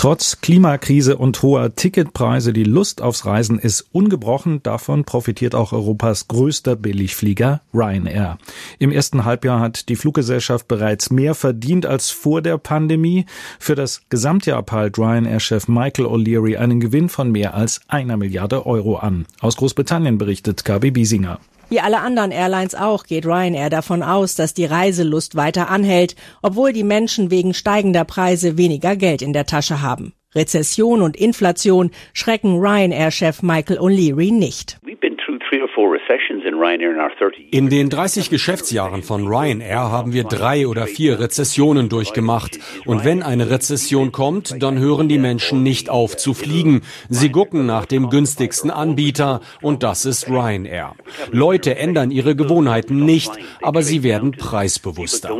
Trotz Klimakrise und hoher Ticketpreise, die Lust aufs Reisen ist ungebrochen. Davon profitiert auch Europas größter Billigflieger Ryanair. Im ersten Halbjahr hat die Fluggesellschaft bereits mehr verdient als vor der Pandemie. Für das Gesamtjahr peilt Ryanair-Chef Michael O'Leary einen Gewinn von mehr als einer Milliarde Euro an. Aus Großbritannien berichtet Gabi Biesinger. Wie alle anderen Airlines auch geht Ryanair davon aus, dass die Reiselust weiter anhält, obwohl die Menschen wegen steigender Preise weniger Geld in der Tasche haben. Rezession und Inflation schrecken Ryanair-Chef Michael O'Leary nicht. In den 30 Geschäftsjahren von Ryanair haben wir drei oder vier Rezessionen durchgemacht. Und wenn eine Rezession kommt, dann hören die Menschen nicht auf zu fliegen. Sie gucken nach dem günstigsten Anbieter und das ist Ryanair. Leute ändern ihre Gewohnheiten nicht, aber sie werden preisbewusster.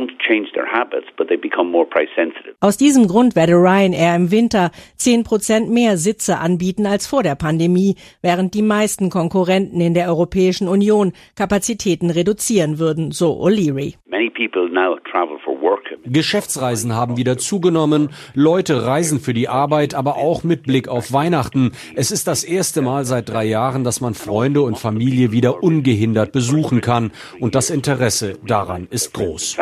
Aus diesem Grund werde Ryanair im Winter 10 Prozent mehr Sitze anbieten als vor der Pandemie, während die meisten Konkurrenten in der Europäischen Union Kapazitäten reduzieren würden, so O'Leary. Geschäftsreisen haben wieder zugenommen. Leute reisen für die Arbeit, aber auch mit Blick auf Weihnachten. Es ist das erste Mal seit drei Jahren, dass man Freunde und Familie wieder ungehindert besuchen kann. Und das Interesse daran ist groß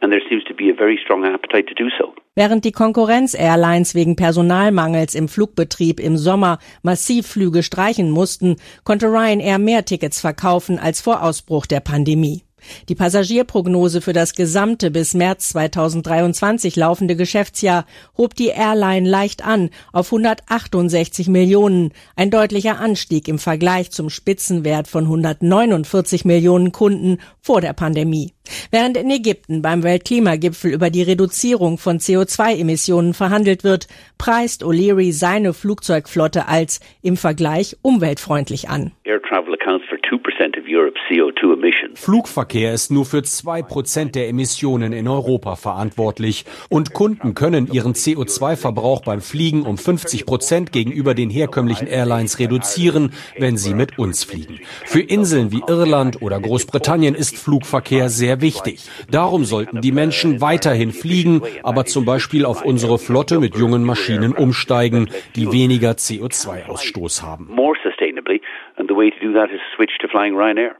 and there seems to be a very strong appetite to do so. Während die Konkurrenz-Airlines wegen Personalmangels im Flugbetrieb im Sommer massiv Flüge streichen mussten, konnte Ryanair mehr Tickets verkaufen als vor Ausbruch der Pandemie. Die Passagierprognose für das gesamte bis März 2023 laufende Geschäftsjahr hob die Airline leicht an auf 168 Millionen, ein deutlicher Anstieg im Vergleich zum Spitzenwert von 149 Millionen Kunden vor der Pandemie. Während in Ägypten beim Weltklimagipfel über die Reduzierung von CO2-Emissionen verhandelt wird, preist O'Leary seine Flugzeugflotte als im Vergleich umweltfreundlich an. Flugverkehr ist nur für zwei Prozent der Emissionen in Europa verantwortlich und Kunden können ihren CO2-Verbrauch beim Fliegen um 50 Prozent gegenüber den herkömmlichen Airlines reduzieren, wenn sie mit uns fliegen. Für Inseln wie Irland oder Großbritannien ist Flugverkehr sehr wichtig. Darum sollten die Menschen weiterhin fliegen, aber zum Beispiel auf unsere Flotte mit jungen Maschinen umsteigen, die weniger CO2-Ausstoß haben.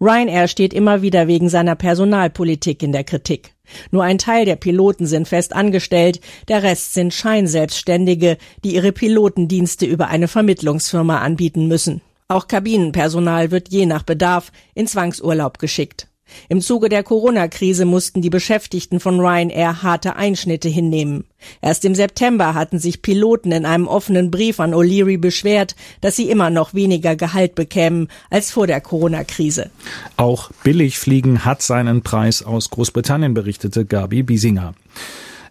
Ryanair steht immer wieder wegen seiner Personalpolitik in der Kritik. Nur ein Teil der Piloten sind fest angestellt, der Rest sind Scheinselbstständige, die ihre Pilotendienste über eine Vermittlungsfirma anbieten müssen. Auch Kabinenpersonal wird je nach Bedarf in Zwangsurlaub geschickt. Im Zuge der Corona-Krise mussten die Beschäftigten von Ryanair harte Einschnitte hinnehmen. Erst im September hatten sich Piloten in einem offenen Brief an O'Leary beschwert, dass sie immer noch weniger Gehalt bekämen als vor der Corona-Krise. Auch Billigfliegen hat seinen Preis aus Großbritannien, berichtete Gabi Biesinger.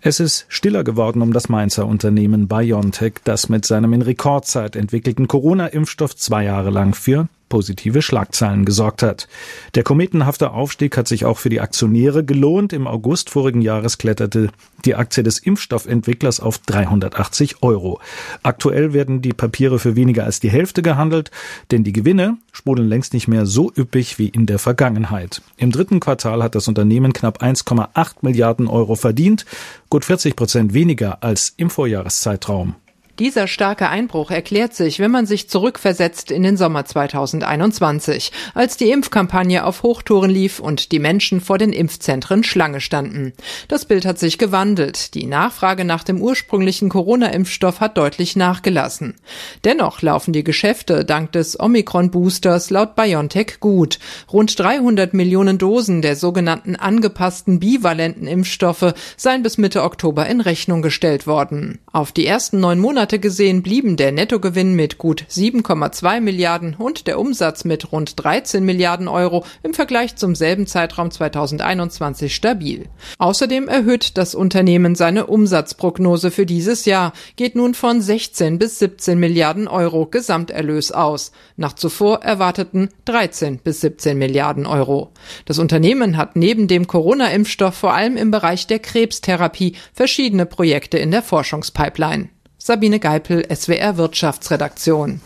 Es ist stiller geworden um das Mainzer Unternehmen BioNTech, das mit seinem in Rekordzeit entwickelten Corona-Impfstoff zwei Jahre lang für positive Schlagzeilen gesorgt hat. Der kometenhafte Aufstieg hat sich auch für die Aktionäre gelohnt. Im August vorigen Jahres kletterte die Aktie des Impfstoffentwicklers auf 380 Euro. Aktuell werden die Papiere für weniger als die Hälfte gehandelt, denn die Gewinne sprudeln längst nicht mehr so üppig wie in der Vergangenheit. Im dritten Quartal hat das Unternehmen knapp 1,8 Milliarden Euro verdient, gut 40 Prozent weniger als im Vorjahreszeitraum. Dieser starke Einbruch erklärt sich, wenn man sich zurückversetzt in den Sommer 2021, als die Impfkampagne auf Hochtouren lief und die Menschen vor den Impfzentren Schlange standen. Das Bild hat sich gewandelt. Die Nachfrage nach dem ursprünglichen Corona-Impfstoff hat deutlich nachgelassen. Dennoch laufen die Geschäfte dank des Omikron-Boosters laut BioNTech gut. Rund 300 Millionen Dosen der sogenannten angepassten bivalenten Impfstoffe seien bis Mitte Oktober in Rechnung gestellt worden. Auf die ersten neun Monate Monate gesehen blieben der Nettogewinn mit gut 7,2 Milliarden und der Umsatz mit rund 13 Milliarden Euro im Vergleich zum selben Zeitraum 2021 stabil. Außerdem erhöht das Unternehmen seine Umsatzprognose für dieses Jahr, geht nun von 16 bis 17 Milliarden Euro Gesamterlös aus, nach zuvor erwarteten 13 bis 17 Milliarden Euro. Das Unternehmen hat neben dem Corona-Impfstoff vor allem im Bereich der Krebstherapie verschiedene Projekte in der Forschungspipeline. Sabine Geipel, SWR Wirtschaftsredaktion.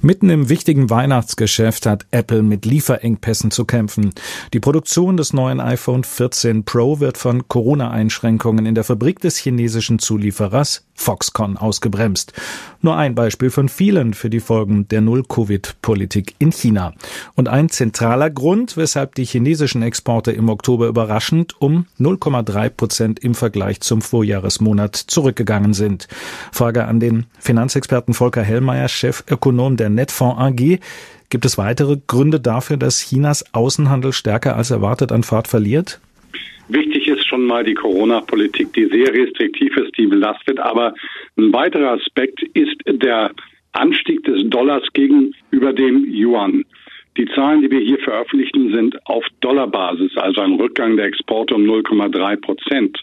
Mitten im wichtigen Weihnachtsgeschäft hat Apple mit Lieferengpässen zu kämpfen. Die Produktion des neuen iPhone 14 Pro wird von Corona-Einschränkungen in der Fabrik des chinesischen Zulieferers Foxconn ausgebremst. Nur ein Beispiel von vielen für die Folgen der Null-Covid-Politik in China. Und ein zentraler Grund, weshalb die chinesischen Exporte im Oktober überraschend um 0,3 Prozent im Vergleich zum Vorjahresmonat zurückgegangen sind. Frage an den Finanzexperten Volker Hellmeier, Chefökonom der Netfonds AG. Gibt es weitere Gründe dafür, dass Chinas Außenhandel stärker als erwartet an Fahrt verliert? Wichtig ist schon mal die Corona-Politik, die sehr restriktiv ist, die belastet. Aber ein weiterer Aspekt ist der Anstieg des Dollars gegenüber dem Yuan. Die Zahlen, die wir hier veröffentlichen, sind auf Dollarbasis, also ein Rückgang der Exporte um 0,3 Prozent.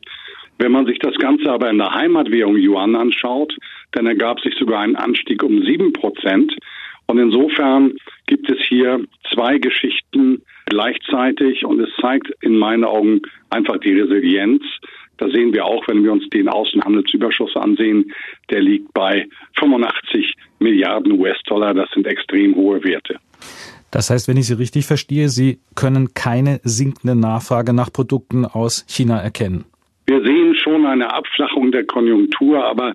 Wenn man sich das Ganze aber in der Heimatwährung Yuan anschaut, dann ergab sich sogar ein Anstieg um sieben Prozent. Und insofern gibt es hier zwei Geschichten gleichzeitig und es zeigt in meinen Augen einfach die Resilienz. Das sehen wir auch, wenn wir uns den Außenhandelsüberschuss ansehen. Der liegt bei 85 Milliarden US-Dollar. Das sind extrem hohe Werte. Das heißt, wenn ich Sie richtig verstehe, Sie können keine sinkende Nachfrage nach Produkten aus China erkennen. Wir sehen schon eine Abflachung der Konjunktur, aber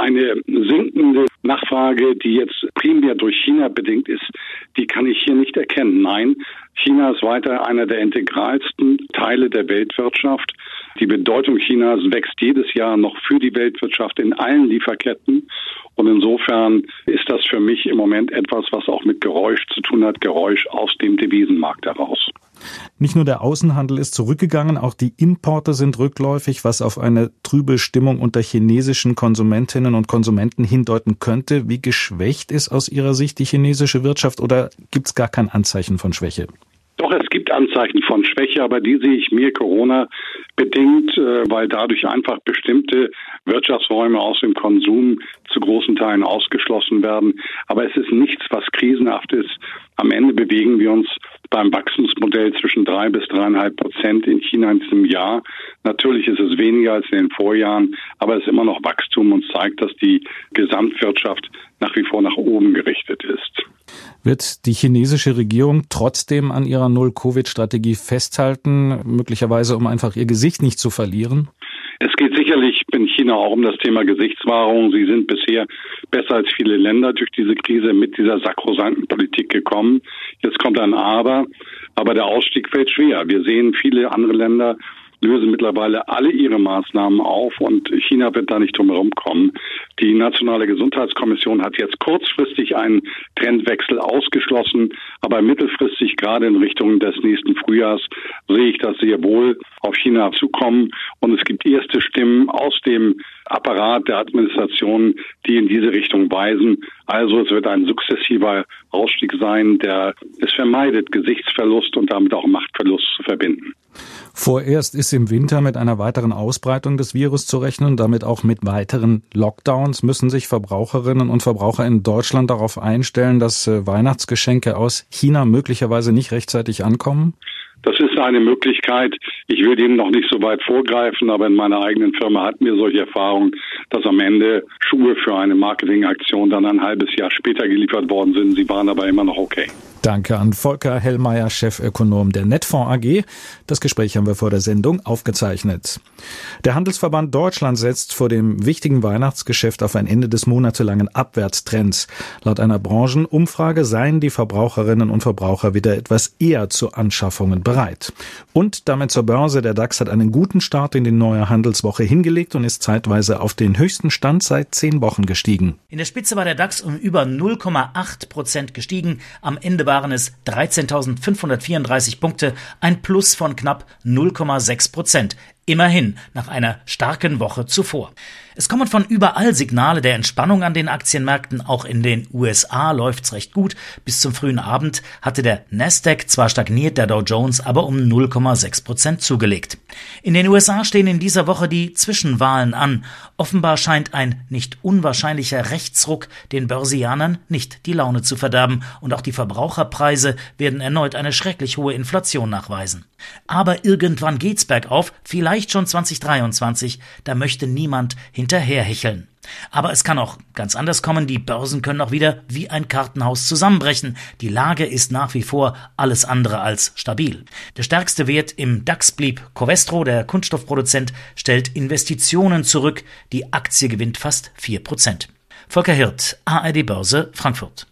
eine sinkende Nachfrage, die jetzt primär durch China bedingt ist, die kann ich hier nicht erkennen. Nein, China ist weiter einer der integralsten Teile der Weltwirtschaft. Die Bedeutung Chinas wächst jedes Jahr noch für die Weltwirtschaft in allen Lieferketten. Und insofern ist das für mich im Moment etwas, was auch mit Geräusch zu tun hat, Geräusch aus dem Devisenmarkt heraus. Nicht nur der Außenhandel ist zurückgegangen, auch die Importe sind rückläufig, was auf eine trübe Stimmung unter chinesischen Konsumentinnen und Konsumenten hindeuten könnte. Wie geschwächt ist aus Ihrer Sicht die chinesische Wirtschaft oder gibt es gar kein Anzeichen von Schwäche? Doch, es gibt Anzeichen von Schwäche, aber die sehe ich mir Corona bedingt, äh, weil dadurch einfach bestimmte Wirtschaftsräume aus dem Konsum zu großen Teilen ausgeschlossen werden. Aber es ist nichts, was krisenhaft ist. Am Ende bewegen wir uns beim Wachstumsmodell zwischen drei bis dreieinhalb Prozent in China in diesem Jahr. Natürlich ist es weniger als in den Vorjahren, aber es ist immer noch Wachstum und zeigt, dass die Gesamtwirtschaft nach wie vor nach oben gerichtet ist. Wird die chinesische Regierung trotzdem an ihrer Null-Covid-Strategie festhalten, möglicherweise um einfach ihr Gesicht nicht zu verlieren? Es geht China auch um das Thema Gesichtswahrung. Sie sind bisher besser als viele Länder durch diese Krise mit dieser sakrosanten Politik gekommen. Jetzt kommt ein Aber, aber der Ausstieg fällt schwer. Wir sehen viele andere Länder lösen mittlerweile alle ihre Maßnahmen auf und China wird da nicht drum herum kommen. Die Nationale Gesundheitskommission hat jetzt kurzfristig einen Trendwechsel ausgeschlossen, aber mittelfristig, gerade in Richtung des nächsten Frühjahrs, sehe ich das sehr wohl auf China zukommen. Und es gibt erste Stimmen aus dem Apparat der Administration, die in diese Richtung weisen. Also es wird ein sukzessiver Ausstieg sein, der es vermeidet, Gesichtsverlust und damit auch Machtverlust zu verbinden. Vorerst ist im Winter mit einer weiteren Ausbreitung des Virus zu rechnen, damit auch mit weiteren Lockdowns. Müssen sich Verbraucherinnen und Verbraucher in Deutschland darauf einstellen, dass äh, Weihnachtsgeschenke aus China möglicherweise nicht rechtzeitig ankommen? Das ist eine Möglichkeit. Ich will dem noch nicht so weit vorgreifen, aber in meiner eigenen Firma hatten wir solche Erfahrungen, dass am Ende Schuhe für eine Marketingaktion dann ein halbes Jahr später geliefert worden sind. Sie waren aber immer noch okay. Danke an Volker Hellmeier, Chefökonom der Netfonds AG. Das Gespräch haben wir vor der Sendung aufgezeichnet. Der Handelsverband Deutschland setzt vor dem wichtigen Weihnachtsgeschäft auf ein Ende des monatelangen Abwärtstrends. Laut einer Branchenumfrage seien die Verbraucherinnen und Verbraucher wieder etwas eher zu Anschaffungen bereit. Und damit zur Börse. Der DAX hat einen guten Start in die neue Handelswoche hingelegt und ist zeitweise auf den höchsten Stand seit zehn Wochen gestiegen. In der Spitze war der DAX um über 0,8 Prozent gestiegen. Am Ende war waren es 13.534 Punkte, ein Plus von knapp 0,6 Prozent. Immerhin nach einer starken Woche zuvor. Es kommen von überall Signale der Entspannung an den Aktienmärkten. Auch in den USA läuft's recht gut. Bis zum frühen Abend hatte der Nasdaq zwar stagniert, der Dow Jones aber um 0,6 Prozent zugelegt. In den USA stehen in dieser Woche die Zwischenwahlen an. Offenbar scheint ein nicht unwahrscheinlicher Rechtsruck den Börsianern nicht die Laune zu verderben und auch die Verbraucherpreise werden erneut eine schrecklich hohe Inflation nachweisen. Aber irgendwann geht's bergauf, vielleicht schon 2023, da möchte niemand hinterherhecheln. Aber es kann auch ganz anders kommen. Die Börsen können auch wieder wie ein Kartenhaus zusammenbrechen. Die Lage ist nach wie vor alles andere als stabil. Der stärkste Wert im DAX blieb Covestro. Der Kunststoffproduzent stellt Investitionen zurück. Die Aktie gewinnt fast vier Prozent. Volker Hirt, ARD Börse, Frankfurt.